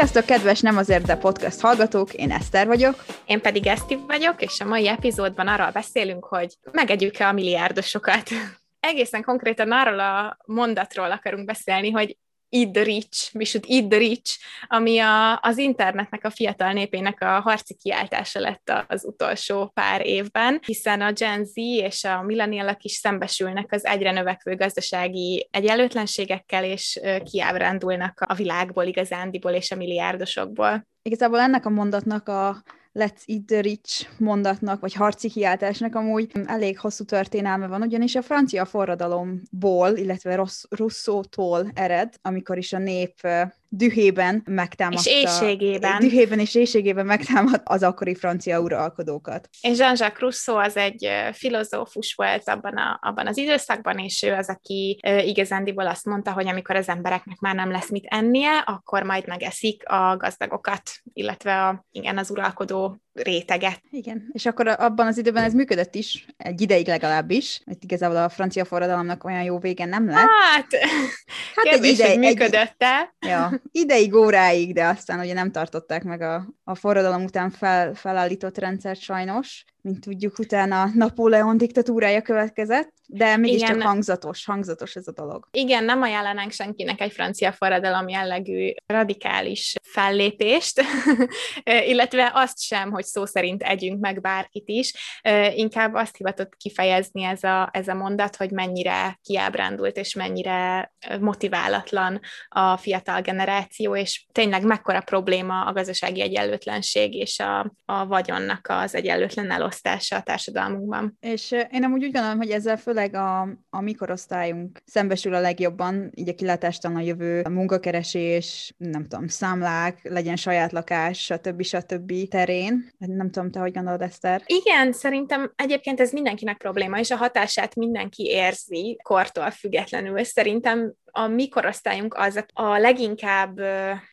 Sziasztok, kedves Nem azért, de podcast hallgatók, én Eszter vagyok. Én pedig Eszti vagyok, és a mai epizódban arról beszélünk, hogy megegyük-e a milliárdosokat. Egészen konkrétan arról a mondatról akarunk beszélni, hogy eat the rich, we should rich, ami a, az internetnek, a fiatal népének a harci kiáltása lett az utolsó pár évben, hiszen a Gen Z és a millennialak is szembesülnek az egyre növekvő gazdasági egyenlőtlenségekkel, és kiábrándulnak a világból igazándiból és a milliárdosokból. Igazából ennek a mondatnak a Let's Eat the Rich mondatnak, vagy harci kiáltásnak amúgy elég hosszú történelme van, ugyanis a francia forradalomból, illetve Rousseau-tól ered, amikor is a nép dühében megtámadta. És éjségében. Dühében és éjségében megtámad az akkori francia uralkodókat. És Jean-Jacques Rousseau az egy filozófus volt abban, a, abban az időszakban, és ő az, aki igazándiból azt mondta, hogy amikor az embereknek már nem lesz mit ennie, akkor majd megeszik a gazdagokat, illetve a, igen, az uralkodó réteget. Igen, és akkor abban az időben ez működött is, egy ideig legalábbis, hogy igazából a francia forradalomnak olyan jó vége nem lett. Hát, hát kérdés, egy ideig, hogy működött-e? Egy, ja, ideig, óráig, de aztán ugye nem tartották meg a, a forradalom után fel, felállított rendszert sajnos, mint tudjuk, utána Napóleon diktatúrája következett, de mégiscsak Igen. hangzatos, hangzatos ez a dolog. Igen, nem ajánlanánk senkinek egy francia forradalom jellegű radikális fellépést, illetve azt sem, hogy szó szerint együnk meg bárkit is, inkább azt hivatott kifejezni ez a, ez a mondat, hogy mennyire kiábrándult és mennyire motiválatlan a fiatal generáció, és tényleg mekkora probléma a gazdasági egyenlőtlenség és a, a vagyonnak az egyenlőtlen elosztása a társadalmunkban. És én amúgy úgy gondolom, hogy ezzel főleg a, a mikorosztályunk szembesül a legjobban, így a kilátástalan a jövő, a munkakeresés, nem tudom, számlák, legyen saját lakás, stb. stb. terén. Nem tudom, te hogy gondolod, Eszter? Igen, szerintem egyébként ez mindenkinek probléma, és a hatását mindenki érzi kortól függetlenül. Szerintem a mi korosztályunk az a leginkább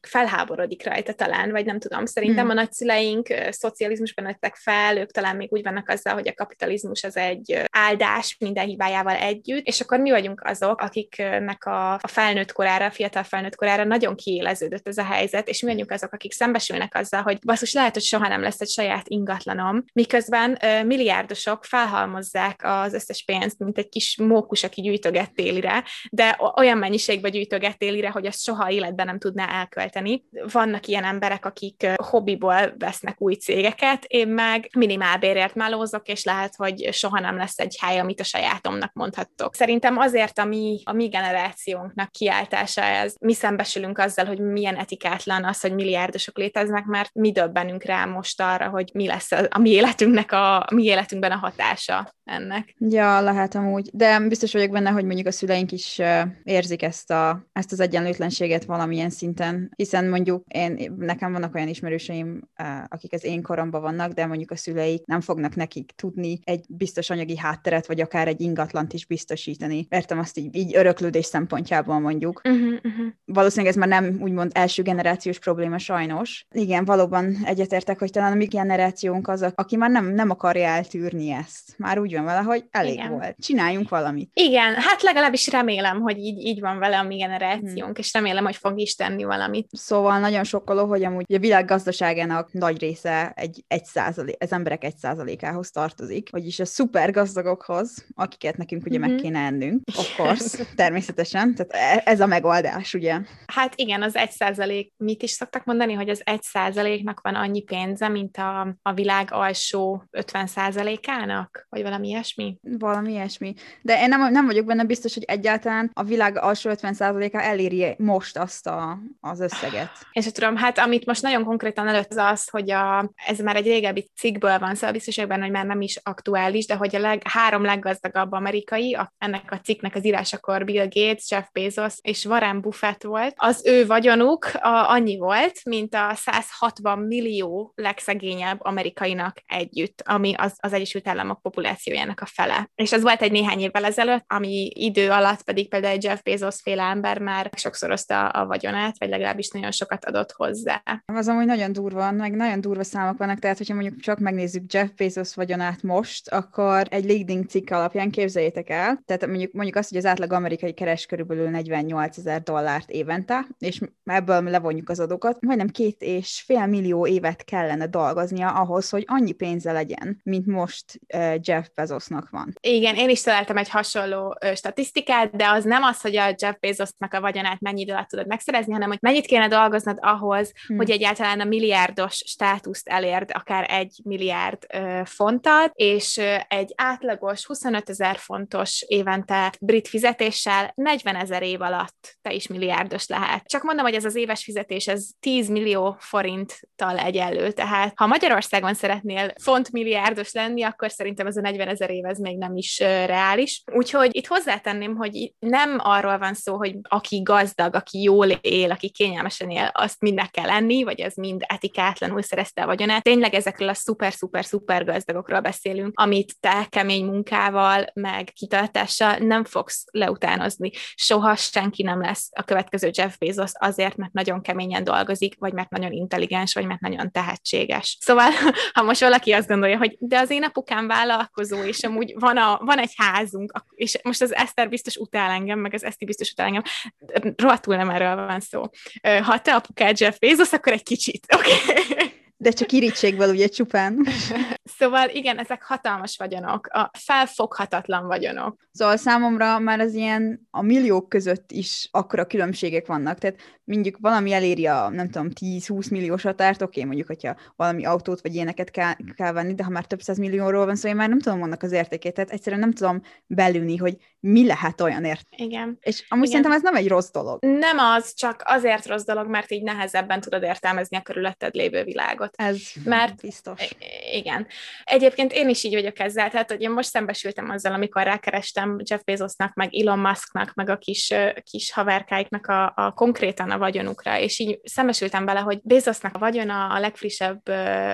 felháborodik rajta talán, vagy nem tudom, szerintem hmm. a nagyszüleink szocializmusban nőttek fel, ők talán még úgy vannak azzal, hogy a kapitalizmus az egy áldás minden hibájával együtt, és akkor mi vagyunk azok, akiknek a, a felnőtt korára, a fiatal felnőtt korára nagyon kiéleződött ez a helyzet, és mi vagyunk azok, akik szembesülnek azzal, hogy basszus, lehet, hogy soha nem lesz egy saját ingatlanom, miközben milliárdosok felhalmozzák az összes pénzt, mint egy kis mókus, aki gyűjtöget télire, de olyan mennyiségbe gyűjtöget télire, hogy azt soha életben nem tudná elkölteni. Vannak ilyen emberek, akik hobbiból vesznek új cégeket, én meg minimálbérért melózok, és lehet, hogy soha nem lesz egy hely, amit a sajátomnak mondhattok. Szerintem azért a mi, a mi generációnknak kiáltása ez, mi szembesülünk azzal, hogy milyen etikátlan az, hogy milliárdosok léteznek, mert mi döbbenünk rá most arra, hogy mi lesz a, a mi életünknek a, a mi életünkben a hatása ennek. Ja, lehet amúgy, de biztos vagyok benne, hogy mondjuk a szüleink is érzik érzik ezt, a, ezt az egyenlőtlenséget valamilyen szinten, hiszen mondjuk én, nekem vannak olyan ismerőseim, akik az én koromban vannak, de mondjuk a szüleik nem fognak nekik tudni egy biztos anyagi hátteret, vagy akár egy ingatlant is biztosítani. Értem azt így, így öröklődés szempontjából mondjuk. Uh-huh, uh-huh. Valószínűleg ez már nem úgymond első generációs probléma sajnos. Igen, valóban egyetértek, hogy talán a mi generációnk az, aki már nem, nem akarja eltűrni ezt. Már úgy van vele, hogy elég Igen. volt. Csináljunk valamit. Igen, hát legalábbis remélem, hogy így, így van vele a mi generációnk, hmm. és remélem, hogy fog is tenni valamit. Szóval nagyon sokkoló, hogy amúgy a világ gazdaságának nagy része egy, egy százalék, az emberek egy százalékához tartozik, vagyis a szuper gazdagokhoz, akiket nekünk ugye hmm meg kéne ennünk, of course, természetesen, tehát e, ez a megoldás, ugye? Hát igen, az egy százalék, mit is szoktak mondani, hogy az egy százaléknak van annyi pénze, mint a, a világ alsó 50 százalékának, vagy valami ilyesmi? Valami ilyesmi. De én nem, nem vagyok benne biztos, hogy egyáltalán a világ alsó alsó 50%-a eléri most azt a, az összeget. És tudom, hát amit most nagyon konkrétan előtt az az, hogy a, ez már egy régebbi cikkből van, szóval biztos benne, hogy már nem is aktuális, de hogy a leg, három leggazdagabb amerikai, a, ennek a cikknek az írásakor Bill Gates, Jeff Bezos és Warren Buffett volt, az ő vagyonuk a, annyi volt, mint a 160 millió legszegényebb amerikainak együtt, ami az, az Egyesült Államok populációjának a fele. És ez volt egy néhány évvel ezelőtt, ami idő alatt pedig például Jeff Bezos Bezos féle ember már sokszorozta a vagyonát, vagy legalábbis nagyon sokat adott hozzá. Az amúgy nagyon durva, meg nagyon durva számok vannak, tehát hogyha mondjuk csak megnézzük Jeff Bezos vagyonát most, akkor egy LinkedIn cikk alapján képzeljétek el, tehát mondjuk, mondjuk azt, hogy az átlag amerikai keres körülbelül 48 ezer dollárt évente, és ebből levonjuk az adókat, majdnem két és fél millió évet kellene dolgoznia ahhoz, hogy annyi pénze legyen, mint most Jeff Bezosnak van. Igen, én is találtam egy hasonló statisztikát, de az nem az, hogy a Jeff Bezosnak a vagyonát mennyi idő alatt tudod megszerezni, hanem hogy mennyit kéne dolgoznod ahhoz, hmm. hogy egyáltalán a milliárdos státuszt elérd, akár egy milliárd uh, fonttal, és uh, egy átlagos 25 ezer fontos évente brit fizetéssel 40 ezer év alatt te is milliárdos lehet. Csak mondom, hogy ez az éves fizetés, ez 10 millió forinttal egyenlő, tehát ha Magyarországon szeretnél font milliárdos lenni, akkor szerintem ez a 40 ezer év ez még nem is reális. Úgyhogy itt hozzátenném, hogy nem arról van szó, hogy aki gazdag, aki jól él, aki kényelmesen él, azt mindnek kell lenni, vagy az mind etikátlanul szerezte a vagyonát. Tényleg ezekről a szuper-szuper-szuper gazdagokról beszélünk, amit te kemény munkával, meg kitartással nem fogsz leutánozni. Soha senki nem lesz a következő Jeff Bezos azért, mert nagyon keményen dolgozik, vagy mert nagyon intelligens, vagy mert nagyon tehetséges. Szóval, ha most valaki azt gondolja, hogy de az én apukám vállalkozó, és amúgy van, a, van egy házunk, és most az Eszter biztos utál engem, meg az Eszti biztos utál engem, rohadtul nem erről van szó. Ha te apukád Jeff Bezos, akkor egy kicsit, oké? Okay? De csak irítségből ugye csupán. Szóval igen, ezek hatalmas vagyonok, a felfoghatatlan vagyonok. Szóval számomra már az ilyen a milliók között is akkora különbségek vannak. Tehát mondjuk valami eléri a, nem tudom, 10-20 milliós határt, oké, okay, mondjuk, hogyha valami autót vagy ilyeneket kell, kell venni, de ha már több száz millióról van szó, szóval én már nem tudom annak az értékét, tehát egyszerűen nem tudom belülni, hogy mi lehet olyan ért. Igen. És amúgy Igen. szerintem ez nem egy rossz dolog. Nem az, csak azért rossz dolog, mert így nehezebben tudod értelmezni a körülötted lévő világot. Ez mert, biztos. Igen. Egyébként én is így vagyok ezzel, tehát hogy én most szembesültem azzal, amikor rákerestem Jeff Bezosnak, meg Elon Musknak, meg a kis, kis haverkáiknak a, a konkrétan a vagyonukra, és így szembesültem vele, hogy Bezosnak a vagyona a legfrissebb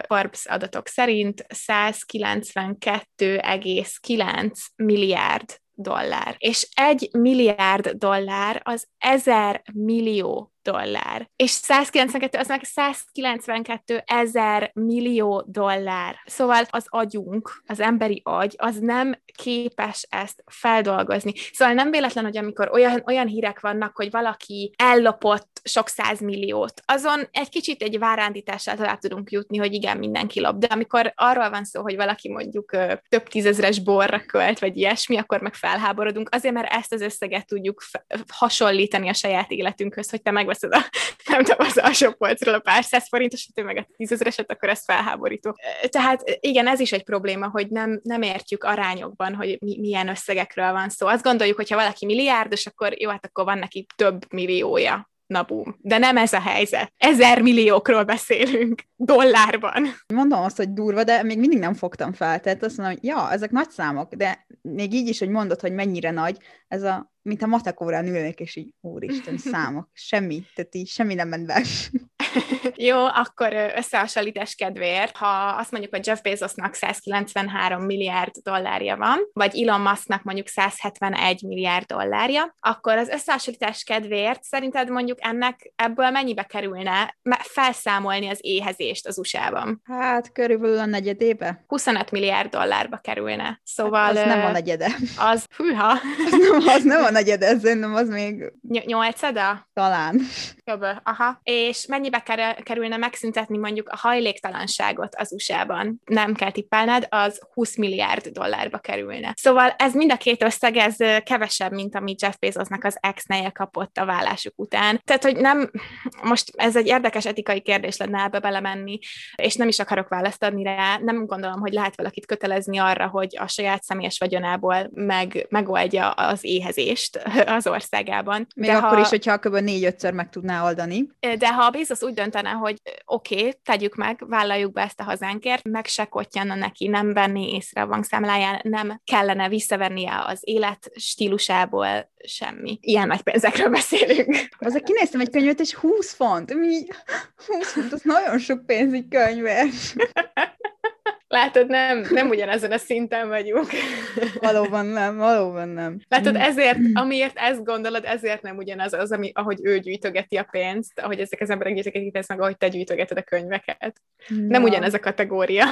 Forbes adatok szerint 192,9 milliárd dollár. És egy milliárd dollár az ezer millió dollár. És 192 az meg 192 ezer millió dollár. Szóval az agyunk, az emberi agy, az nem képes ezt feldolgozni. Szóval nem véletlen, hogy amikor olyan, olyan hírek vannak, hogy valaki ellopott sok százmilliót, azon egy kicsit egy várándítással tovább tudunk jutni, hogy igen, mindenki lop. De amikor arról van szó, hogy valaki mondjuk több tízezres borra költ, vagy ilyesmi, akkor meg felháborodunk, azért, mert ezt az összeget tudjuk hasonlítani a saját életünkhöz, hogy te meg megveszed a, nem tudom, az alsó polcról a pár száz forintos, ő meg a tízezereset, akkor ez felháborító. Tehát igen, ez is egy probléma, hogy nem, nem értjük arányokban, hogy mi, milyen összegekről van szó. Azt gondoljuk, hogy ha valaki milliárdos, akkor jó, hát akkor van neki több milliója na bum. De nem ez a helyzet. Ezer milliókról beszélünk dollárban. Mondom azt, hogy durva, de még mindig nem fogtam fel. Tehát azt mondom, hogy ja, ezek nagy számok, de még így is, hogy mondod, hogy mennyire nagy, ez a, mint a matekórán ülnék, és így, úristen, számok, semmi, tehát így semmi nem ment be. Jó, akkor összehasonlítás kedvéért, ha azt mondjuk, hogy Jeff Bezosnak 193 milliárd dollárja van, vagy Elon Musknak mondjuk 171 milliárd dollárja, akkor az összehasonlítás kedvéért szerinted mondjuk ennek ebből mennyibe kerülne felszámolni az éhezést az USA-ban? Hát körülbelül a negyedébe. 25 milliárd dollárba kerülne. Szóval... Hát az nem a negyede. Az, hűha. az, nem, az nem a negyede, szerintem az még... Ny- nyolcada? Talán. Jobb, aha. És mennyibe kerülne megszüntetni mondjuk a hajléktalanságot az USA-ban, nem kell tippelned, az 20 milliárd dollárba kerülne. Szóval ez mind a két összeg, ez kevesebb, mint amit Jeff Bezosnak az ex kapott a vállásuk után. Tehát, hogy nem, most ez egy érdekes etikai kérdés lenne ebbe belemenni, és nem is akarok választ adni rá. Nem gondolom, hogy lehet valakit kötelezni arra, hogy a saját személyes vagyonából meg, megoldja az éhezést az országában. Még de akkor ha, is, hogyha kb. négy-ötször meg tudná oldani. De ha a Bezos úgy döntene, hogy oké, okay, tegyük meg, vállaljuk be ezt a hazánkért, meg se neki, nem venni észre a bankszámláján, nem kellene visszavennie az élet stílusából semmi. Ilyen nagy pénzekről beszélünk. Azért kinéztem egy könyvet, és 20 font. Mi? 20 font, az nagyon sok pénz egy könyvet. Látod, nem, nem ugyanezen a szinten vagyunk. Valóban nem, valóban nem. Látod, ezért, amiért ezt gondolod, ezért nem ugyanaz az, ami, ahogy ő gyűjtögeti a pénzt, ahogy ezek az emberek gyűjtögetik pénzt, meg ahogy te gyűjtögeted a könyveket. Ja. Nem ugyanez a kategória.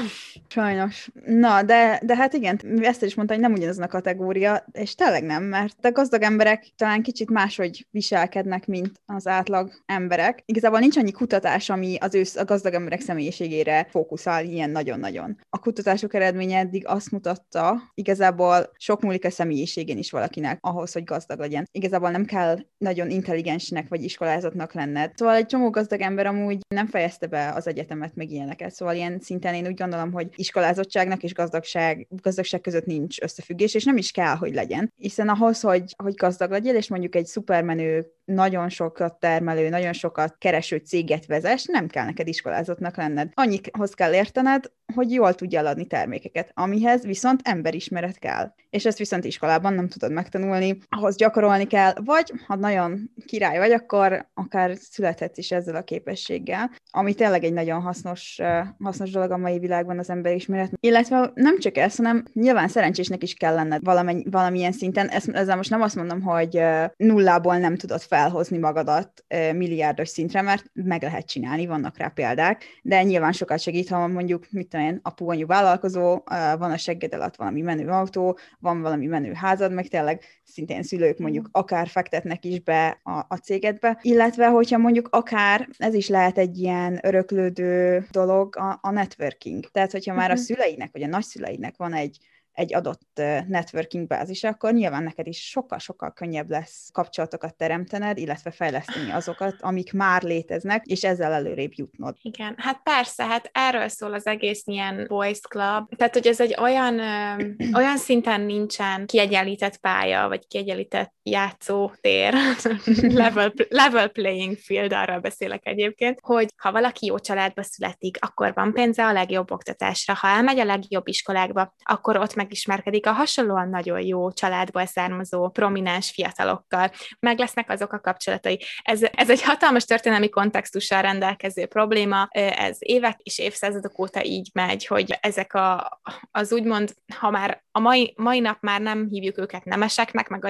Sajnos. Na, de, de hát igen, ezt is mondta, hogy nem ugyanaz a kategória, és tényleg nem, mert a gazdag emberek talán kicsit máshogy viselkednek, mint az átlag emberek. Igazából nincs annyi kutatás, ami az ő a gazdag emberek személyiségére fókuszál ilyen nagyon-nagyon. A kutatások eredménye eddig azt mutatta, igazából sok múlik a személyiségén is valakinek ahhoz, hogy gazdag legyen. Igazából nem kell nagyon intelligensnek vagy iskolázatnak lenned. Szóval egy csomó gazdag ember amúgy nem fejezte be az egyetemet, meg ilyeneket. Szóval ilyen szinten én úgy gondolom, hogy iskolázottságnak és gazdagság, gazdagság között nincs összefüggés, és nem is kell, hogy legyen. Hiszen ahhoz, hogy, hogy gazdag legyél, és mondjuk egy szupermenő nagyon sokat termelő, nagyon sokat kereső céget vezess, nem kell neked iskolázottnak lenned. Annyihoz kell értened, hogy jól tudja eladni termékeket, amihez viszont emberismeret kell. És ezt viszont iskolában nem tudod megtanulni, ahhoz gyakorolni kell, vagy ha nagyon király vagy, akkor akár születhetsz is ezzel a képességgel, ami tényleg egy nagyon hasznos, hasznos dolog a mai világban az emberismeret. Illetve nem csak ez, hanem nyilván szerencsésnek is kell lenned valamennyi, valamilyen szinten. Ezt, ezzel most nem azt mondom, hogy nullából nem tudod felhozni magadat milliárdos szintre, mert meg lehet csinálni, vannak rá példák, de nyilván sokat segít, ha mondjuk, mit tudom én, apu vállalkozó, van a segged alatt valami menő autó, van valami menő házad, meg tényleg szintén szülők mondjuk mhm. akár fektetnek is be a, a cégedbe, illetve hogyha mondjuk akár, ez is lehet egy ilyen öröklődő dolog, a, a networking. Tehát, hogyha már a mhm. szüleinek, vagy a nagyszüleinek van egy egy adott networking bázis, akkor nyilván neked is sokkal-sokkal könnyebb lesz kapcsolatokat teremtened, illetve fejleszteni azokat, amik már léteznek, és ezzel előrébb jutnod. Igen, hát persze, hát erről szól az egész ilyen boys club, tehát hogy ez egy olyan, ö, olyan szinten nincsen kiegyenlített pálya, vagy kiegyenlített játszótér, level, level playing field, arról beszélek egyébként, hogy ha valaki jó családba születik, akkor van pénze a legjobb oktatásra, ha elmegy a legjobb iskolákba, akkor ott megismerkedik a hasonlóan nagyon jó családból származó prominens fiatalokkal, meg lesznek azok a kapcsolatai. Ez, ez egy hatalmas történelmi kontextussal rendelkező probléma, ez évek és évszázadok óta így megy, hogy ezek a, az úgymond, ha már a mai, mai nap már nem hívjuk őket nemeseknek, meg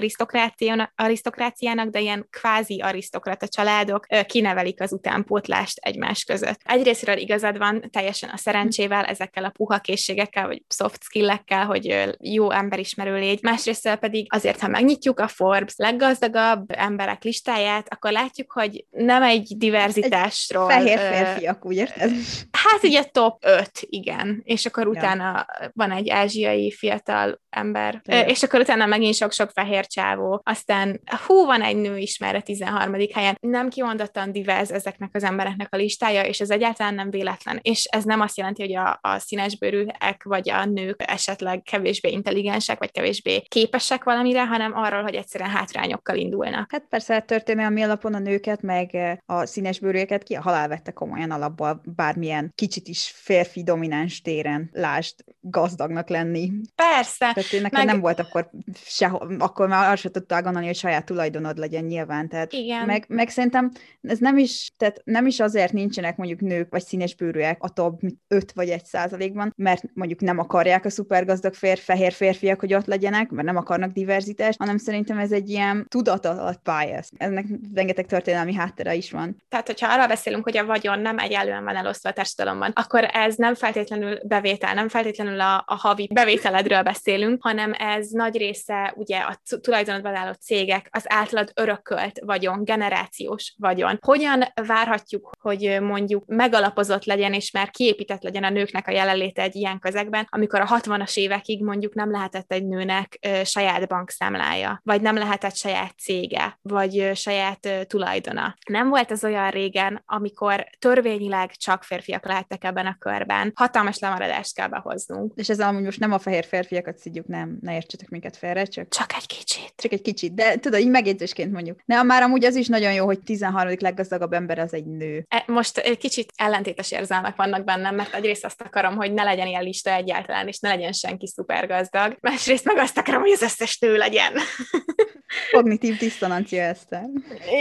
arisztokráciának, de ilyen kvázi arisztokrata családok kinevelik az utánpótlást egymás között. Egyrésztről igazad van, teljesen a szerencsével, ezekkel a puha készségekkel, vagy soft skill-ekkel, hogy jó emberismerő légy. Másrészt pedig azért, ha megnyitjuk a Forbes leggazdagabb emberek listáját, akkor látjuk, hogy nem egy diverzitásról. Egy fehér férfiak, úgy érted? Hát ugye top 5, igen. És akkor utána ja. van egy ázsiai fiatal ember, ja. és akkor utána megint sok-sok fehér csávó. Aztán hú, van egy nő is már a 13. helyen. Nem kimondottan divers ezeknek az embereknek a listája, és ez egyáltalán nem véletlen. És ez nem azt jelenti, hogy a, a színesbőrűek vagy a nők esetleg kevésbé intelligensek, vagy kevésbé képesek valamire, hanem arról, hogy egyszerűen hátrányokkal indulnak. Hát persze történelmi alapon a nőket, meg a színes bőrűeket ki a halál vette komolyan alapból bármilyen kicsit is férfi domináns téren lásd gazdagnak lenni. Persze. Tehát neked meg... nem volt akkor sehol, akkor már arra sem tudtál gondolni, hogy saját tulajdonod legyen nyilván. Tehát Igen. Meg, meg szerintem ez nem is, tehát nem is azért nincsenek mondjuk nők vagy színes bőrűek a top 5 vagy 1 százalékban, mert mondjuk nem akarják a szupergazdag fér, fehér férfiak, hogy ott legyenek, mert nem akarnak diverzitást, hanem szerintem ez egy ilyen tudat bias. Ennek rengeteg történelmi háttere is van. Tehát, hogyha arra beszélünk, hogy a vagyon nem egyelően van elosztva a társadalomban, akkor ez nem feltétlenül bevétel, nem feltétlenül a, a havi bevételedről beszélünk, hanem ez nagy része ugye a tulajdonodban álló cégek, az általad örökölt vagyon, generációs vagyon. Hogyan várhatjuk, hogy mondjuk megalapozott legyen, és már kiépített legyen a nőknek a jelenléte egy ilyen közegben, amikor a 60-as évekig mondjuk nem lehetett egy nőnek saját bankszámlája, vagy nem lehetett saját cége, vagy saját tulajdona. Nem volt az olyan régen, amikor törvényileg csak férfiak lehettek ebben a körben. Hatalmas lemaradást kell behoznunk. És ez amúgy most nem a fehér férfiakat szidjuk, nem, ne értsetek minket félre, csak... Csak egy kicsit. Csak egy kicsit, de tudod, így megjegyzésként mondjuk. Ne, már amúgy az is nagyon jó, hogy 13. leggazdagabb ember az egy nő. E, most egy kicsit ellentétes érzelmek vannak bennem, mert egyrészt azt akarom, hogy ne legyen ilyen lista egyáltalán, és ne legyen senki szuper gazdag, másrészt meg azt akarom, hogy az összes nő legyen. Kognitív diszonancia ezt.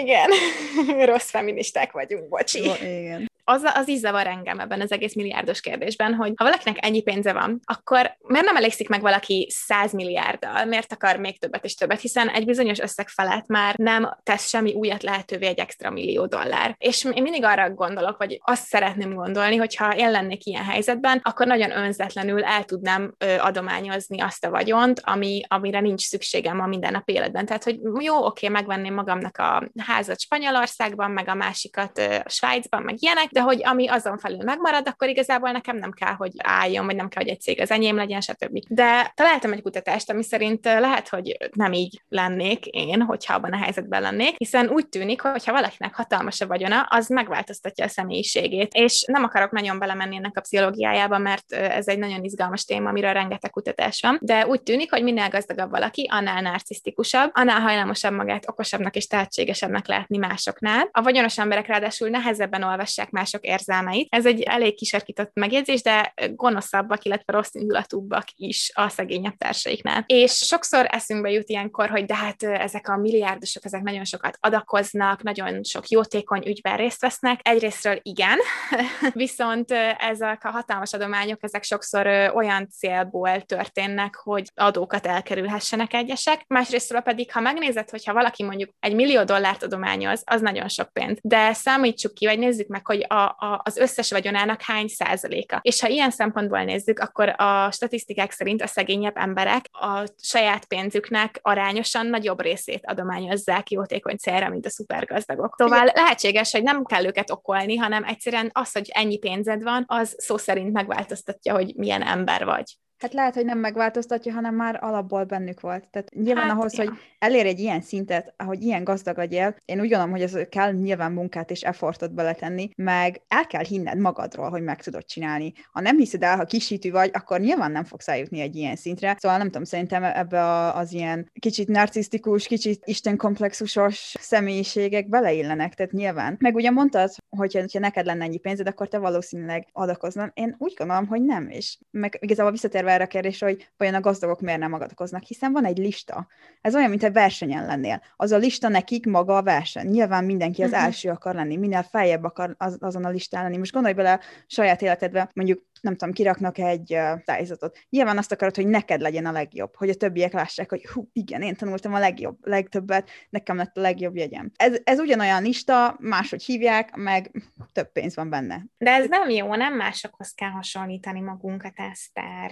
Igen, rossz feministák vagyunk, bocsi. Ó, igen az, az is zavar engem ebben az egész milliárdos kérdésben, hogy ha valakinek ennyi pénze van, akkor miért nem elégszik meg valaki 100 milliárddal, miért akar még többet és többet, hiszen egy bizonyos összeg felett már nem tesz semmi újat lehetővé egy extra millió dollár. És én mindig arra gondolok, vagy azt szeretném gondolni, hogy ha én lennék ilyen helyzetben, akkor nagyon önzetlenül el tudnám ö, adományozni azt a vagyont, ami, amire nincs szükségem a nap életben. Tehát, hogy jó, oké, megvenném magamnak a házat Spanyolországban, meg a másikat ö, Svájcban, meg ilyenek, de de hogy ami azon felül megmarad, akkor igazából nekem nem kell, hogy álljon, vagy nem kell, hogy egy cég az enyém legyen, stb. De találtam egy kutatást, ami szerint lehet, hogy nem így lennék én, hogyha abban a helyzetben lennék, hiszen úgy tűnik, hogy ha valakinek hatalmas a vagyona, az megváltoztatja a személyiségét. És nem akarok nagyon belemenni ennek a pszichológiájába, mert ez egy nagyon izgalmas téma, amiről rengeteg kutatás van, de úgy tűnik, hogy minél gazdagabb valaki, annál narcisztikusabb, annál hajlamosabb magát okosabbnak és tehetségesebbnek látni másoknál. A vagyonos emberek ráadásul nehezebben olvassák más mások érzelmeit. Ez egy elég kisarkított megjegyzés, de gonoszabbak, illetve rossz indulatúbbak is a szegényebb társaiknál. És sokszor eszünkbe jut ilyenkor, hogy de hát ezek a milliárdosok, ezek nagyon sokat adakoznak, nagyon sok jótékony ügyben részt vesznek. Egyrésztről igen, viszont ezek a hatalmas adományok, ezek sokszor olyan célból történnek, hogy adókat elkerülhessenek egyesek. Másrésztről pedig, ha megnézed, hogyha valaki mondjuk egy millió dollárt adományoz, az nagyon sok pénz. De számítsuk ki, vagy nézzük meg, hogy a a, az összes vagyonának hány százaléka. És ha ilyen szempontból nézzük, akkor a statisztikák szerint a szegényebb emberek a saját pénzüknek arányosan nagyobb részét adományozzák jótékony célra, mint a szupergazdagok. Szóval lehetséges, hogy nem kell őket okolni, hanem egyszerűen az, hogy ennyi pénzed van, az szó szerint megváltoztatja, hogy milyen ember vagy. Hát lehet, hogy nem megváltoztatja, hanem már alapból bennük volt. Tehát nyilván hát, ahhoz, ja. hogy elér egy ilyen szintet, ahogy ilyen gazdag legyél, én úgy gondolom, hogy ez kell nyilván munkát és effortot beletenni, meg el kell hinned magadról, hogy meg tudod csinálni. Ha nem hiszed el, ha kisítő vagy, akkor nyilván nem fogsz eljutni egy ilyen szintre. Szóval nem tudom, szerintem ebbe az ilyen kicsit narcisztikus, kicsit istenkomplexusos személyiségek beleillenek, tehát nyilván. Meg ugye mondtad, hogy ha neked lenne ennyi pénzed, akkor te valószínűleg adakoznál. Én úgy gondolom, hogy nem, és meg igazából visszatérve erre a kérdésre, hogy vajon a gazdagok miért nem adakoznak, hiszen van egy lista. Ez olyan, mint egy versenyen lennél. Az a lista nekik maga a verseny. Nyilván mindenki az uh-huh. első akar lenni, minél feljebb akar az, azon a listán lenni. Most gondolj bele saját életedbe, mondjuk nem tudom, kiraknak egy uh, tájézatot. Nyilván azt akarod, hogy neked legyen a legjobb, hogy a többiek lássák, hogy hú, igen, én tanultam a legjobb, legtöbbet, nekem lett a legjobb jegyem. Ez, ez ugyanolyan lista, máshogy hívják, meg több pénz van benne. De ez nem jó, nem másokhoz kell hasonlítani magunkat, Eszter.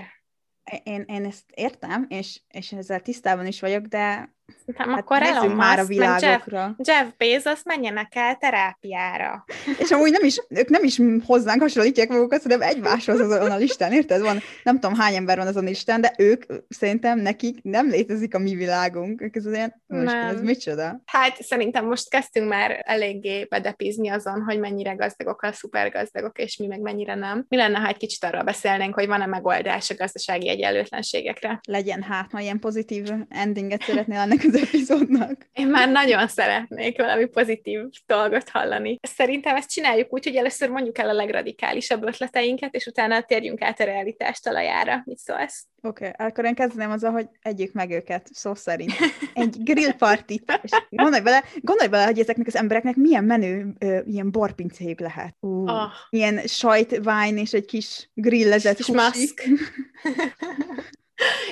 Én, én ezt értem, és, és ezzel tisztában is vagyok, de nem, hát akkor Elon már a világokra. Jeff, Jeff Bezos menjenek el terápiára. És amúgy nem is, ők nem is hozzánk hasonlítják magukat, hanem egymáshoz azon a listán, érted? Van, nem tudom hány ember van azon a listán, de ők szerintem nekik nem létezik a mi világunk. Ez ilyen, most ez micsoda? Hát szerintem most kezdtünk már eléggé bedepizni azon, hogy mennyire gazdagok a szupergazdagok, és mi meg mennyire nem. Mi lenne, ha egy kicsit arról beszélnénk, hogy van-e megoldás a gazdasági egyenlőtlenségekre? Legyen hát, ha ilyen pozitív endinget szeretnél ennek az epizódnak. Én már nagyon szeretnék valami pozitív dolgot hallani. Szerintem ezt csináljuk úgy, hogy először mondjuk el a legradikálisabb ötleteinket, és utána térjünk át a realitás talajára. Mit szólsz? Oké, okay, akkor én kezdeném azzal, hogy együk meg őket, szó szerint. Egy grill partit. És gondolj bele, gondolj bele, hogy ezeknek az embereknek milyen menő ö, ilyen borpincéjük lehet. Uh, oh. Ilyen sajtvány és egy kis grillezett maszk.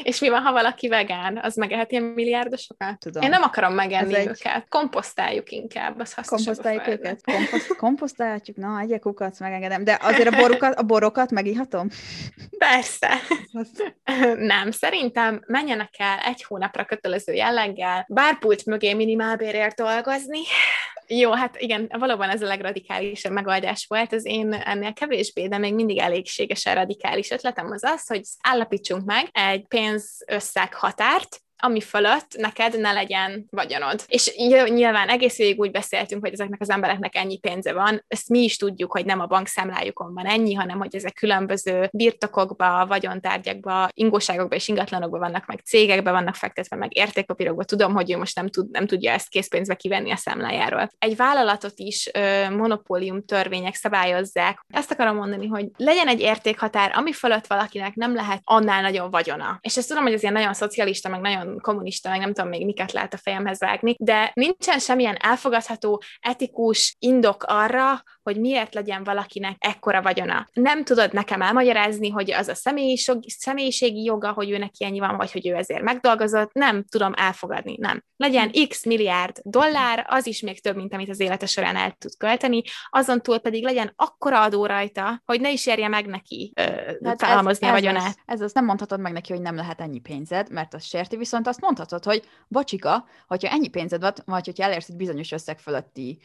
És mi van, ha valaki vegán? Az megehet ilyen milliárdosokat? Tudom. Én nem akarom megenni Ez őket. Egy... Komposztáljuk inkább, az Komposztáljuk őket? Komposzt, komposztáljuk? Na, egyek kukat megengedem. De azért a borokat, a borokat megihatom? Persze. nem, szerintem menjenek el egy hónapra kötelező jelleggel, bárpult mögé minimálbérért dolgozni, jó, hát igen, valóban ez a legradikálisabb megoldás volt. Az én ennél kevésbé, de még mindig elégségesen radikális ötletem az az, hogy állapítsunk meg egy pénzösszeg határt, ami fölött neked ne legyen vagyonod. És nyilván egész végig úgy beszéltünk, hogy ezeknek az embereknek ennyi pénze van, ezt mi is tudjuk, hogy nem a bankszámlájukon van ennyi, hanem hogy ezek különböző birtokokba, vagyontárgyakba, ingóságokba és ingatlanokba vannak, meg cégekbe vannak fektetve, meg értékpapírokba. Tudom, hogy ő most nem, tud, nem tudja ezt készpénzbe kivenni a számlájáról. Egy vállalatot is ö, monopólium törvények szabályozzák. Ezt akarom mondani, hogy legyen egy értékhatár, ami fölött valakinek nem lehet annál nagyon vagyona. És ezt tudom, hogy ez ilyen nagyon szocialista, meg nagyon nagyon kommunista, meg nem tudom még miket lehet a fejemhez vágni, de nincsen semmilyen elfogadható, etikus indok arra, hogy miért legyen valakinek ekkora vagyona. Nem tudod nekem elmagyarázni, hogy az a személyiség, személyiségi joga, hogy ő neki ennyi van, vagy hogy ő ezért megdolgozott, nem tudom elfogadni, nem. Legyen x milliárd dollár, az is még több, mint amit az élete során el tud költeni, azon túl pedig legyen akkora adó rajta, hogy ne is érje meg neki ö, hát felhalmozni ez, a vagyonát. Ez, ez, ez nem mondhatod meg neki, hogy nem lehet ennyi pénzed, mert az sérti, viszont azt mondhatod, hogy bocsika, hogyha ennyi pénzed van, vagy hogyha elérsz egy bizonyos összeg fölötti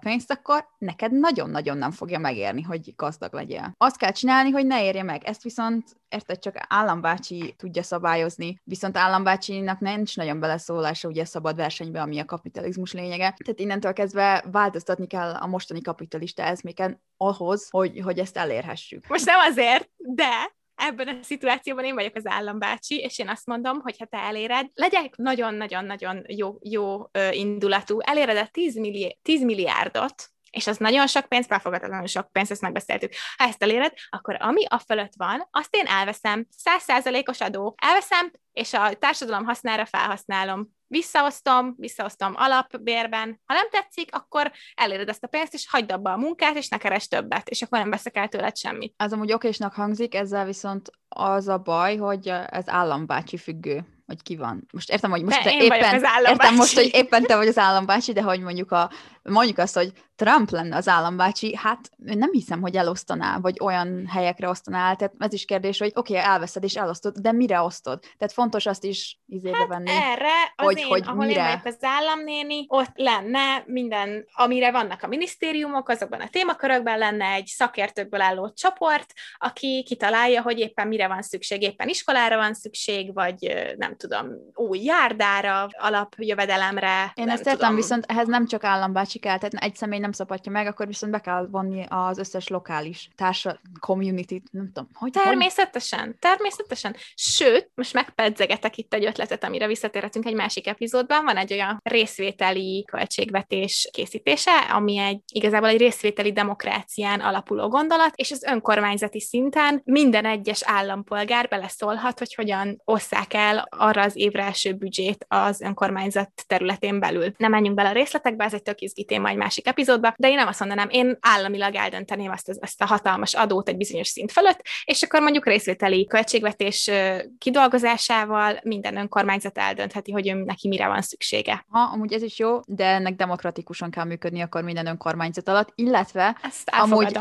pénzt, akkor neked nagyon-nagyon nem fogja megérni, hogy gazdag legyél. Azt kell csinálni, hogy ne érje meg. Ezt viszont, érted, csak állambácsi tudja szabályozni, viszont állambácsinak nincs nagyon beleszólása ugye szabad versenybe, ami a kapitalizmus lényege. Tehát innentől kezdve változtatni kell a mostani kapitalista eszméken ahhoz, hogy, hogy ezt elérhessük. Most nem azért, de ebben a szituációban én vagyok az állambácsi, és én azt mondom, hogy ha te eléred, legyek nagyon-nagyon-nagyon jó, jó indulatú, eléred a 10, milliárd, 10 milliárdot, és az nagyon sok pénz, felfogadatlanul sok pénz, ezt megbeszéltük. Ha ezt eléred, akkor ami a fölött van, azt én elveszem, százszázalékos adó, elveszem, és a társadalom hasznára felhasználom visszaosztom, visszaosztom alapbérben. Ha nem tetszik, akkor eléred ezt a pénzt, és hagyd abba a munkát, és ne keres többet, és akkor nem veszek el tőled semmit. Az amúgy okésnak hangzik, ezzel viszont az a baj, hogy ez állambácsi függő hogy ki van. Most értem, hogy most te éppen, az értem most, hogy éppen te vagy az állambácsi, de hogy mondjuk a, mondjuk azt, hogy Trump lenne az állambácsi, hát nem hiszem, hogy elosztaná, vagy olyan helyekre osztaná Tehát ez is kérdés, hogy oké, okay, elveszed és elosztod, de mire osztod? Tehát fontos azt is izébe hát venni. erre az hogy, én, hogy ahol mire... én vagyok az államnéni, ott lenne minden, amire vannak a minisztériumok, azokban a témakörökben lenne egy szakértőkből álló csoport, aki kitalálja, hogy éppen mire van szükség, éppen iskolára van szükség, vagy nem tudom, új járdára, alapjövedelemre. Én ezt értem, viszont ehhez nem csak állambácsi kell, tehát egy személy nem szabadja meg, akkor viszont be kell vonni az összes lokális társa, community, nem tudom. Hogy, természetesen, hogy? természetesen. Sőt, most megpedzegetek itt egy ötletet, amire visszatérhetünk egy másik epizódban. Van egy olyan részvételi költségvetés készítése, ami egy igazából egy részvételi demokrácián alapuló gondolat, és az önkormányzati szinten minden egyes állampolgár beleszólhat, hogy hogyan osszák el arra az évre első büdzsét az önkormányzat területén belül. Nem menjünk bele a részletekbe, ez egy tök izgi téma egy másik epizód, epizódba, de én nem azt mondanám, én államilag eldönteném azt, ezt a hatalmas adót egy bizonyos szint fölött, és akkor mondjuk részvételi költségvetés kidolgozásával minden önkormányzat eldöntheti, hogy ő neki mire van szüksége. Ha, amúgy ez is jó, de ennek demokratikusan kell működni akkor minden önkormányzat alatt, illetve ezt amúgy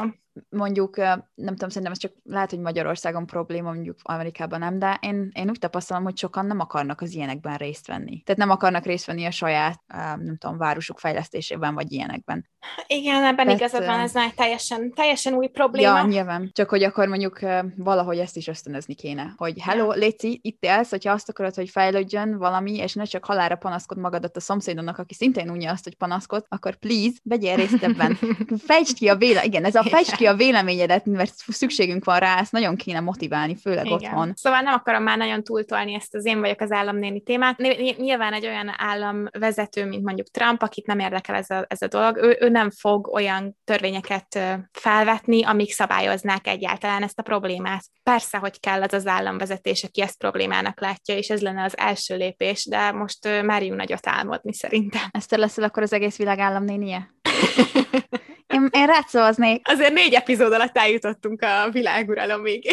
mondjuk, nem tudom, szerintem ez csak lehet, hogy Magyarországon probléma, mondjuk Amerikában nem, de én, én úgy tapasztalom, hogy sokan nem akarnak az ilyenekben részt venni. Tehát nem akarnak részt venni a saját, nem tudom, városuk fejlesztésében, vagy ilyenekben. Igen, ebben Tehát, igazad van, ez már teljesen, teljesen új probléma. Ja, nyilván. Csak hogy akkor mondjuk valahogy ezt is ösztönözni kéne, hogy hello, Léci, itt élsz, hogyha azt akarod, hogy fejlődjön valami, és ne csak halára panaszkod magadat a szomszédonnak, aki szintén unja azt, hogy panaszkod, akkor please, vegyél részt ebben. Fejtsd ki a véle, igen, ez a fejtsd ki a véleményedet, mert szükségünk van rá, ezt nagyon kéne motiválni, főleg Igen. otthon. Szóval nem akarom már nagyon túltolni ezt az én vagyok az államnéni témát. Nyilván egy olyan államvezető, mint mondjuk Trump, akit nem érdekel ez a, ez a dolog, ő, ő nem fog olyan törvényeket felvetni, amik szabályoznák egyáltalán ezt a problémát. Persze, hogy kell az az államvezetés, aki ezt problémának látja, és ez lenne az első lépés, de most merjünk nagyot álmodni szerintem. Ezt leszel akkor az egész világ államnénie? Én, én rád szavaznék. Azért négy epizód alatt eljutottunk a világuralomig.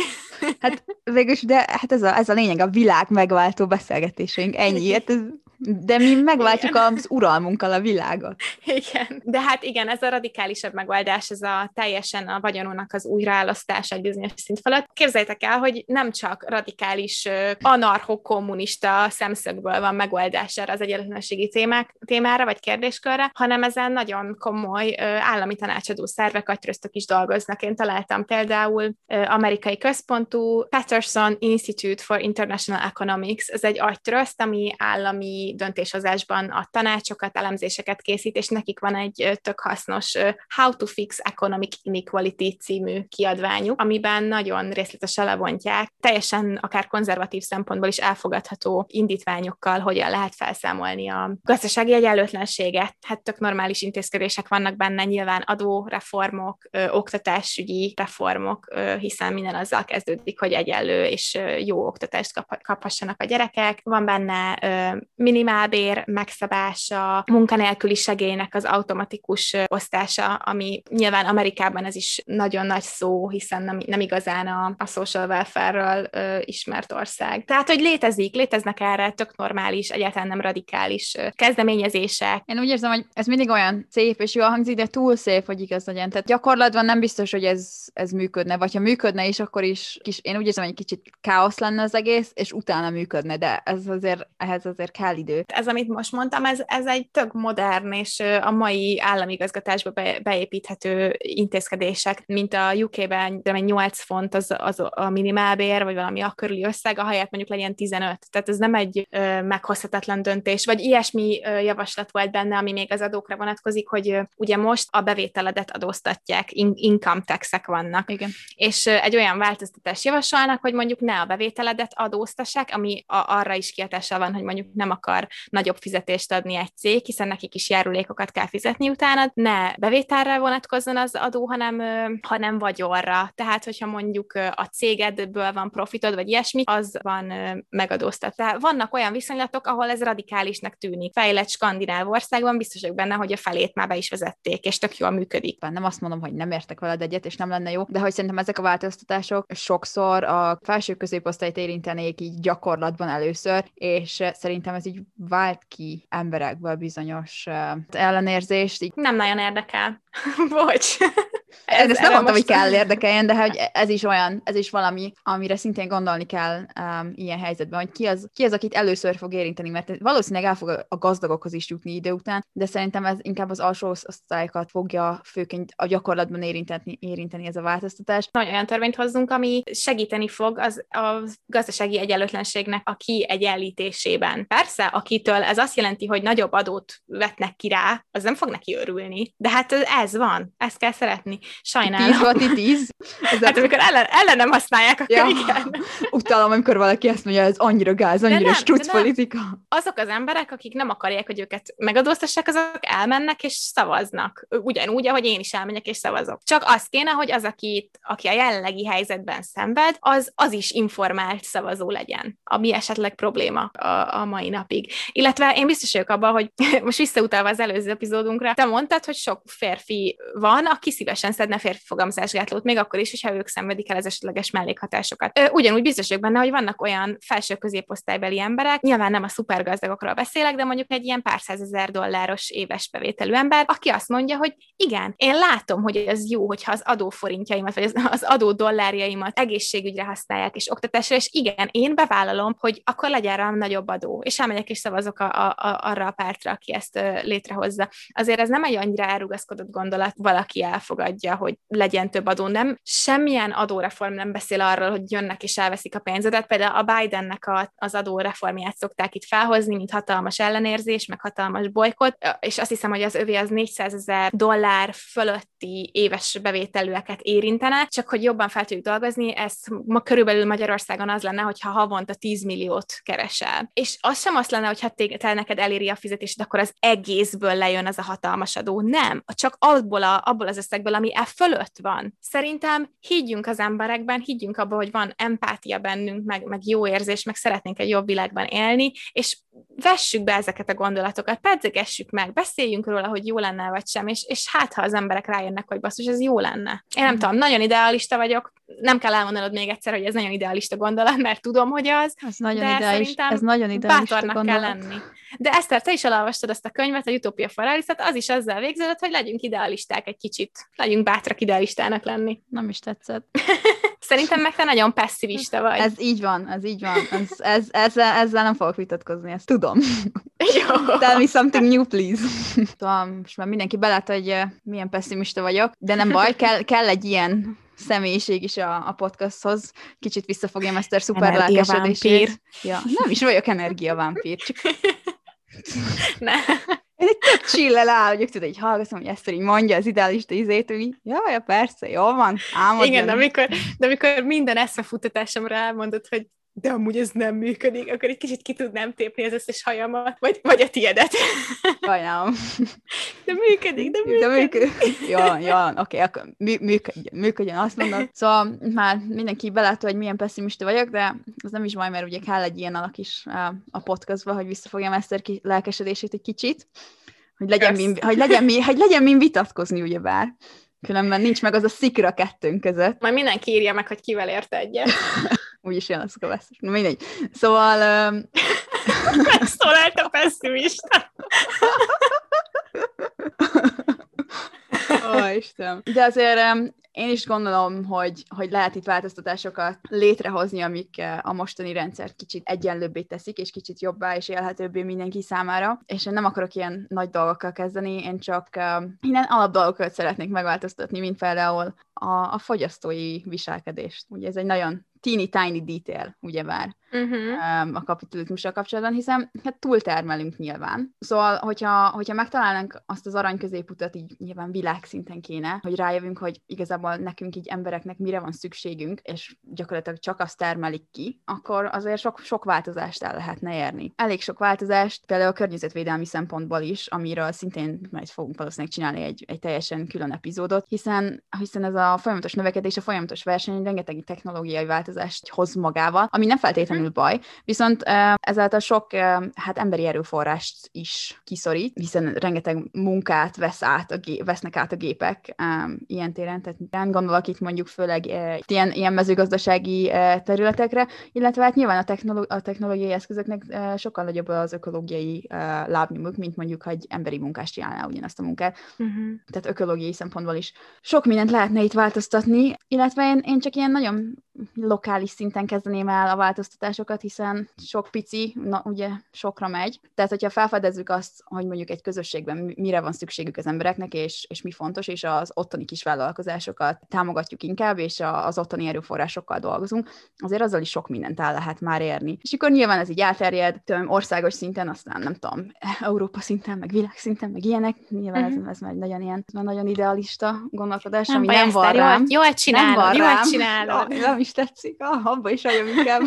Hát végülis, de hát ez a, ez a lényeg, a világ megváltó beszélgetéseink. Ennyi. Hát ez de mi megváltjuk igen. az uralmunkkal a világot. Igen. De hát igen, ez a radikálisabb megoldás, ez a teljesen a vagyonónak az újraelosztása egy bizonyos szint felett. Képzeljétek el, hogy nem csak radikális anarcho-kommunista szemszögből van megoldás erre az egyenlőségi témák, témára vagy kérdéskörre, hanem ezen nagyon komoly állami tanácsadó szervek, agytröztök is dolgoznak. Én találtam például amerikai központú Patterson Institute for International Economics, ez egy agytrözt, ami állami állami döntéshozásban a tanácsokat, elemzéseket készít, és nekik van egy tök hasznos How to Fix Economic Inequality című kiadványuk, amiben nagyon részletesen lebontják, teljesen akár konzervatív szempontból is elfogadható indítványokkal, hogyan lehet felszámolni a gazdasági egyenlőtlenséget. Hát tök normális intézkedések vannak benne, nyilván adóreformok, ö, oktatásügyi reformok, hiszen minden azzal kezdődik, hogy egyenlő és jó oktatást kap, kaphassanak a gyerekek. Van benne ö, minimálbér megszabása, munkanélküli segélynek az automatikus osztása, ami nyilván Amerikában ez is nagyon nagy szó, hiszen nem, nem igazán a, a social welfare-ről ö, ismert ország. Tehát, hogy létezik, léteznek erre tök normális, egyáltalán nem radikális kezdeményezések. Én úgy érzem, hogy ez mindig olyan szép és jól hangzik, de túl szép, hogy igaz legyen. Tehát gyakorlatban nem biztos, hogy ez, ez működne, vagy ha működne is, akkor is kis, én úgy érzem, hogy egy kicsit káosz lenne az egész, és utána működne, de ez azért, ehhez azért kell idő. Ez, amit most mondtam, ez, ez egy tök modern és a mai államigazgatásba be, beépíthető intézkedések, mint a UK-ben 8 font az, az a minimálbér, vagy valami a körüli összeg, a helyett mondjuk legyen 15. Tehát ez nem egy ö, meghozhatatlan döntés, vagy ilyesmi ö, javaslat volt benne, ami még az adókra vonatkozik, hogy ö, ugye most a bevételedet adóztatják, in- income taxek vannak. Igen. És ö, egy olyan változtatást javasolnak, hogy mondjuk ne a bevételedet adóztassák, ami a, arra is kihatással van, hogy mondjuk nem akar nagyobb fizetést adni egy cég, hiszen nekik is járulékokat kell fizetni utána, ne bevételre vonatkozzon az adó, hanem, hanem vagyonra. Tehát, hogyha mondjuk a cégedből van profitod, vagy ilyesmi, az van megadóztatva. Vannak olyan viszonylatok, ahol ez radikálisnak tűnik. Fejlett skandináv országban biztos vagyok benne, hogy a felét már be is vezették, és tök jól működik. Nem azt mondom, hogy nem értek veled egyet, és nem lenne jó, de hogy szerintem ezek a változtatások sokszor a felső középosztályt érintenék így gyakorlatban először, és szerintem ez így vált ki emberekből bizonyos ellenérzést. Így... Nem nagyon érdekel. Bocs. Ez, ezt nem mondtam, hogy kell érdekeljen, de hogy ez is olyan, ez is valami, amire szintén gondolni kell um, ilyen helyzetben, hogy ki az, ki az, akit először fog érinteni, mert valószínűleg el fog a gazdagokhoz is jutni idő után, de szerintem ez inkább az alsó osztályokat fogja főként a gyakorlatban érinteni, érinteni ez a változtatás. Nagy olyan törvényt hozzunk, ami segíteni fog az a gazdasági egyenlőtlenségnek a kiegyenlítésében. Persze, akitől ez azt jelenti, hogy nagyobb adót vetnek ki rá, az nem fog neki örülni, de hát ez van, ezt kell szeretni. Sajnálom. Tíz volt tíz? Ez hát amikor ellen, ellenem használják, akkor ja. igen. Utálom, amikor valaki azt mondja, ez annyira gáz, annyira struc politika. Azok az emberek, akik nem akarják, hogy őket megadóztassák, azok elmennek és szavaznak. Ugyanúgy, ahogy én is elmegyek és szavazok. Csak az kéne, hogy az, aki, aki a jelenlegi helyzetben szenved, az, az is informált szavazó legyen, ami esetleg probléma a, a mai napig. Illetve én biztos vagyok abban, hogy most visszautalva az előző epizódunkra, te mondtad, hogy sok férfi van, aki szívesen szedne férfi fogamzásgátlót, még akkor is, hogyha ők szenvedik el az esetleges mellékhatásokat. Ugyanúgy biztos vagyok benne, hogy vannak olyan felső középosztálybeli emberek, nyilván nem a szupergazdagokról beszélek, de mondjuk egy ilyen pár százezer dolláros éves bevételű ember, aki azt mondja, hogy igen, én látom, hogy ez jó, hogyha az adóforintjaimat, vagy az, az adó dollárjaimat egészségügyre használják és oktatásra, és igen, én bevállalom, hogy akkor legyen rám nagyobb adó, és elmegyek és szavazok a, a, a, arra a pártra, aki ezt létrehozza. Azért ez nem egy annyira elrugaszkodott gondolat, valaki elfogadja, hogy legyen több adó. Nem, semmilyen adóreform nem beszél arról, hogy jönnek és elveszik a pénzedet. Például a Bidennek a, az adóreformját szokták itt felhozni, mint hatalmas ellenérzés, meg hatalmas bolykot, és azt hiszem, hogy az övé az 400 ezer dollár fölötti éves bevételűeket érintene, csak hogy jobban fel tudjuk dolgozni, ez ma körülbelül Magyarországon az lenne, hogyha havonta 10 milliót keresel. És az sem azt lenne, hogy ha te neked eléri a fizetésed, akkor az egészből lejön az a hatalmas adó. Nem, csak abból, a, abból az összegből, ami e fölött van. Szerintem higgyünk az emberekben, higgyünk abban, hogy van empátia bennünk, meg, meg jó érzés, meg szeretnénk egy jobb világban élni, és vessük be ezeket a gondolatokat, pedzegessük meg, beszéljünk róla, hogy jó lenne vagy sem, és, és hát, ha az emberek rájönnek, hogy basszus, ez jó lenne. Én nem mm. tudom, nagyon idealista vagyok, nem kell elmondanod még egyszer, hogy ez nagyon idealista gondolat, mert tudom, hogy az. Ez nagyon ideális, ez nagyon idealista bátornak gondolat. kell lenni. De Eszter, te is elolvastad azt a könyvet, a Utopia Foralisat, az is azzal végződött, hogy legyünk idealisták egy kicsit. Legyünk bátrak idealistának lenni. Nem is tetszett. Szerintem meg te nagyon passzivista vagy. Ez így van, ez így van. Ez, ez, ezzel, ezzel nem fogok vitatkozni, ezt tudom. Jó. Tell me something new, please. Tudom, most már mindenki belátta, hogy milyen pessimista vagyok, de nem baj, kell, kell egy ilyen személyiség is a, a podcasthoz. Kicsit visszafogjam ezt a szuper lelkesedését. Ja, nem is vagyok energiavámpír, csak Ne. Én egy tök chillel áll, hogy tudod, így hallgatom, hogy ezt így mondja az idealista izét, hogy ja, ja, persze, jó van, álmodjon. Igen, de amikor, de amikor minden eszmefuttatásomra elmondod, hogy de amúgy ez nem működik, akkor egy kicsit ki tudnám tépni az összes hajamat, vagy, vagy a tiedet. Sajnálom. De működik, de működik. De működik. Jó, jó, oké, okay, akkor mű, működjön, működjön, azt mondod. Szóval már mindenki belátta, hogy milyen pessimista vagyok, de az nem is baj, mert ugye kell egy ilyen alak is a podcastba, hogy visszafogjam ezt a lelkesedését egy kicsit, hogy legyen, min, hogy legyen, min, hogy legyen min vitatkozni, ugyebár. Különben nincs meg az a szikra kettőnk között. Majd mindenki írja meg, hogy kivel érte egyet. Úgyis én leszek a vesztes. Na mindegy. Szóval... Um... Megszólalt a pessimista. Ó, Isten. De azért én is gondolom, hogy, hogy lehet itt változtatásokat létrehozni, amik a mostani rendszert kicsit egyenlőbbé teszik, és kicsit jobbá és élhetőbbé mindenki számára. És én nem akarok ilyen nagy dolgokkal kezdeni, én csak ilyen alapdolgokat szeretnék megváltoztatni, mint például a, a fogyasztói viselkedést. Ugye ez egy nagyon teeny tiny detail, ugyebár uh-huh. a kapitalizmussal kapcsolatban, hiszen hát túltermelünk nyilván. Szóval, hogyha, hogyha megtalálnánk azt az arany középutat, így nyilván világszinten kéne, hogy rájövünk, hogy igazából nekünk így embereknek mire van szükségünk, és gyakorlatilag csak azt termelik ki, akkor azért sok, sok változást el lehetne érni. Elég sok változást, például a környezetvédelmi szempontból is, amiről szintén majd fogunk valószínűleg csinálni egy, egy teljesen külön epizódot, hiszen, hiszen ez a folyamatos növekedés, a folyamatos verseny rengeteg technológiai változást hoz magával, ami nem feltétlenül feltétlenül baj, viszont ezáltal sok hát emberi erőforrást is kiszorít, hiszen rengeteg munkát vesz át a gé- vesznek át a gépek ilyen téren, tehát gondolok itt mondjuk főleg ilyen, ilyen mezőgazdasági területekre, illetve hát nyilván a, technoló- a technológiai eszközöknek sokkal nagyobb az ökológiai lábnyomuk, mint mondjuk, hogy emberi munkást csinálná ugyanazt a munkát. Uh-huh. Tehát ökológiai szempontból is sok mindent lehetne itt változtatni, illetve én, én csak ilyen nagyon lokális szinten kezdeném el a változtatásokat, hiszen sok pici, na ugye sokra megy. Tehát, hogyha felfedezzük azt, hogy mondjuk egy közösségben mire van szükségük az embereknek, és, és mi fontos, és az ottani kis vállalkozásokat támogatjuk inkább, és az ottani erőforrásokkal dolgozunk, azért azzal is sok mindent el lehet már érni. És akkor nyilván ez így elterjed, tudom, országos szinten, aztán nem tudom, Európa szinten, meg világszinten, meg ilyenek. Nyilván uh-huh. ez, ez már nagyon ilyen, nagyon idealista gondolkodás, nem ami nem van rám. Jól, jól csinálod, jól csinálod. Ja, is tetszik, ah, abba is vagyok inkább.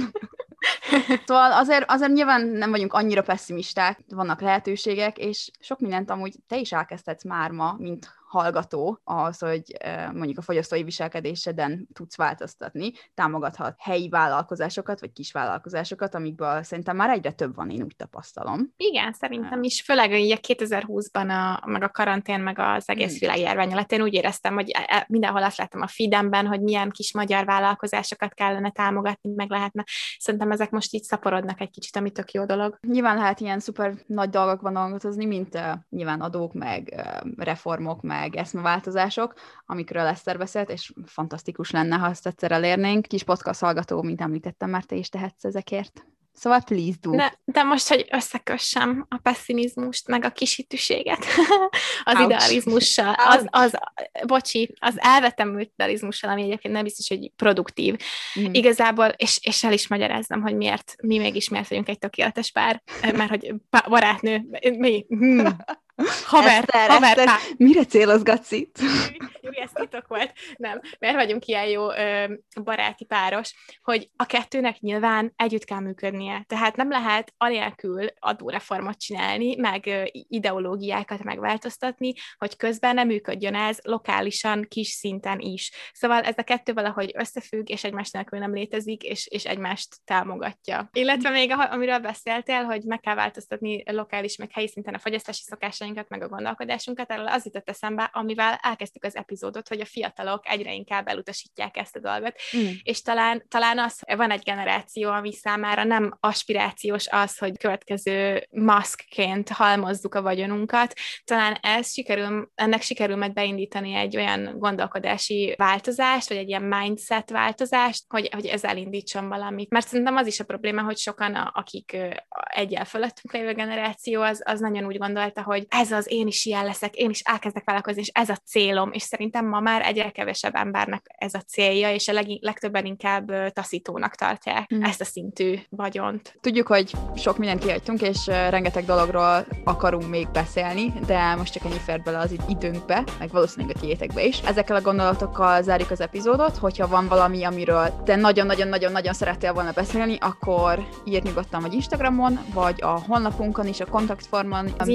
szóval azért, azért nyilván nem vagyunk annyira pessimisták, vannak lehetőségek, és sok mindent amúgy te is elkezdhetsz már ma, mint hallgató az, hogy mondjuk a fogyasztói viselkedéseden tudsz változtatni, támogathat helyi vállalkozásokat, vagy kis vállalkozásokat, amikből szerintem már egyre több van, én úgy tapasztalom. Igen, szerintem is, főleg ugye 2020-ban a, meg a karantén, meg az egész hmm. világjárvány alatt én úgy éreztem, hogy e, e, mindenhol azt láttam a feedemben, hogy milyen kis magyar vállalkozásokat kellene támogatni, meg lehetne. Szerintem ezek most így szaporodnak egy kicsit, ami tök jó dolog. Nyilván lehet ilyen szuper nagy dolgokban dolgozni, mint uh, nyilván adók, meg uh, reformok, meg meg eszmeváltozások, amikről Eszter beszélt, és fantasztikus lenne, ha ezt egyszer elérnénk. Kis podcast hallgató, mint említettem, már te is tehetsz ezekért. Szóval please do. De, de most, hogy összekössem a pessimizmust, meg a kisítőséget az Ouch. idealizmussal, az, az, bocsi, az elvetemült idealizmussal, ami egyébként nem biztos, hogy produktív. Mm. Igazából, és, és el is magyarázom, hogy miért, mi mégis miért vagyunk egy tökéletes pár, mert hogy barátnő, mi, hmm. Haver, Eszter, haver, Eszter, mire célozgatsz itt? Júli, ez titok volt. Nem, mert vagyunk ilyen jó ö, baráti páros, hogy a kettőnek nyilván együtt kell működnie. Tehát nem lehet anélkül adóreformot csinálni, meg ö, ideológiákat megváltoztatni, hogy közben nem működjön ez lokálisan, kis szinten is. Szóval ez a kettő valahogy összefügg, és egymás nélkül nem létezik, és, és egymást támogatja. Illetve még, amiről beszéltél, hogy meg kell változtatni lokális, meg helyi szinten a fogyasztási szokásokat, hatásainkat, meg a gondolkodásunkat, erről az jutott eszembe, amivel elkezdtük az epizódot, hogy a fiatalok egyre inkább elutasítják ezt a dolgot, mm. és talán, talán az, van egy generáció, ami számára nem aspirációs az, hogy következő maszkként halmozzuk a vagyonunkat, talán ez sikerül, ennek sikerül meg beindítani egy olyan gondolkodási változást, vagy egy ilyen mindset változást, hogy, hogy ez elindítson valamit. Mert szerintem az is a probléma, hogy sokan, akik egyel fölöttünk lévő generáció, az, az nagyon úgy gondolta, hogy ez az, én is ilyen leszek, én is elkezdek vállalkozni, és ez a célom, és szerintem ma már egyre kevesebb embernek ez a célja, és a leg, legtöbben inkább taszítónak tartják hmm. ezt a szintű vagyont. Tudjuk, hogy sok mindent kihagytunk, és rengeteg dologról akarunk még beszélni, de most csak ennyi fért bele az időnkbe, meg valószínűleg a tiétekbe is. Ezekkel a gondolatokkal zárjuk az epizódot, hogyha van valami, amiről te nagyon-nagyon-nagyon-nagyon szerettél volna beszélni, akkor írj nyugodtan vagy Instagramon, vagy a honlapunkon is, a kontaktformon. Az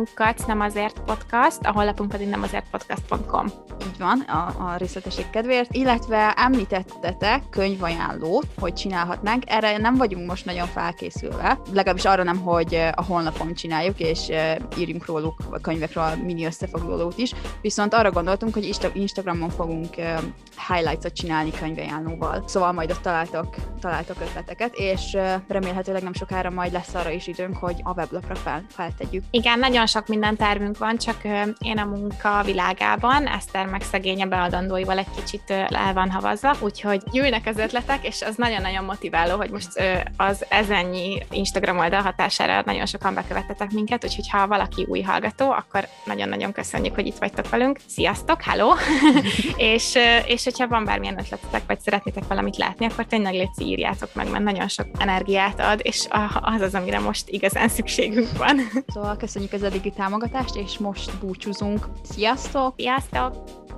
Instagramunkat nem azért podcast, a honlapunk pedig nem azért podcast.com. Így van, a, a részletesség kedvéért, illetve említettetek könyvajánlót, hogy csinálhatnánk. Erre nem vagyunk most nagyon felkészülve, legalábbis arra nem, hogy a honlapon csináljuk, és írjunk róluk a könyvekről mini összefoglalót is, viszont arra gondoltunk, hogy Instagramon fogunk highlights-ot csinálni könyvajánlóval. Szóval majd ott találtok, találtok ötleteket, és remélhetőleg nem sokára majd lesz arra is időnk, hogy a weblapra fel, feltegyük. Igen, nagyon sok minden tervünk van, csak én a munka világában, Eszter meg szegénye beadandóival egy kicsit el van havazva, úgyhogy gyűlnek az ötletek, és az nagyon-nagyon motiváló, hogy most az ezennyi Instagram oldal hatására nagyon sokan bekövettetek minket, úgyhogy ha valaki új hallgató, akkor nagyon-nagyon köszönjük, hogy itt vagytok velünk. Sziasztok, hello! és, és hogyha van bármilyen ötletetek, vagy szeretnétek valamit látni, akkor tényleg légy írjátok meg, mert nagyon sok energiát ad, és az az, amire most igazán szükségünk van. Szóval köszönjük az eddigi támogatást, és most búcsúzunk. Sziasztok! Sziasztok!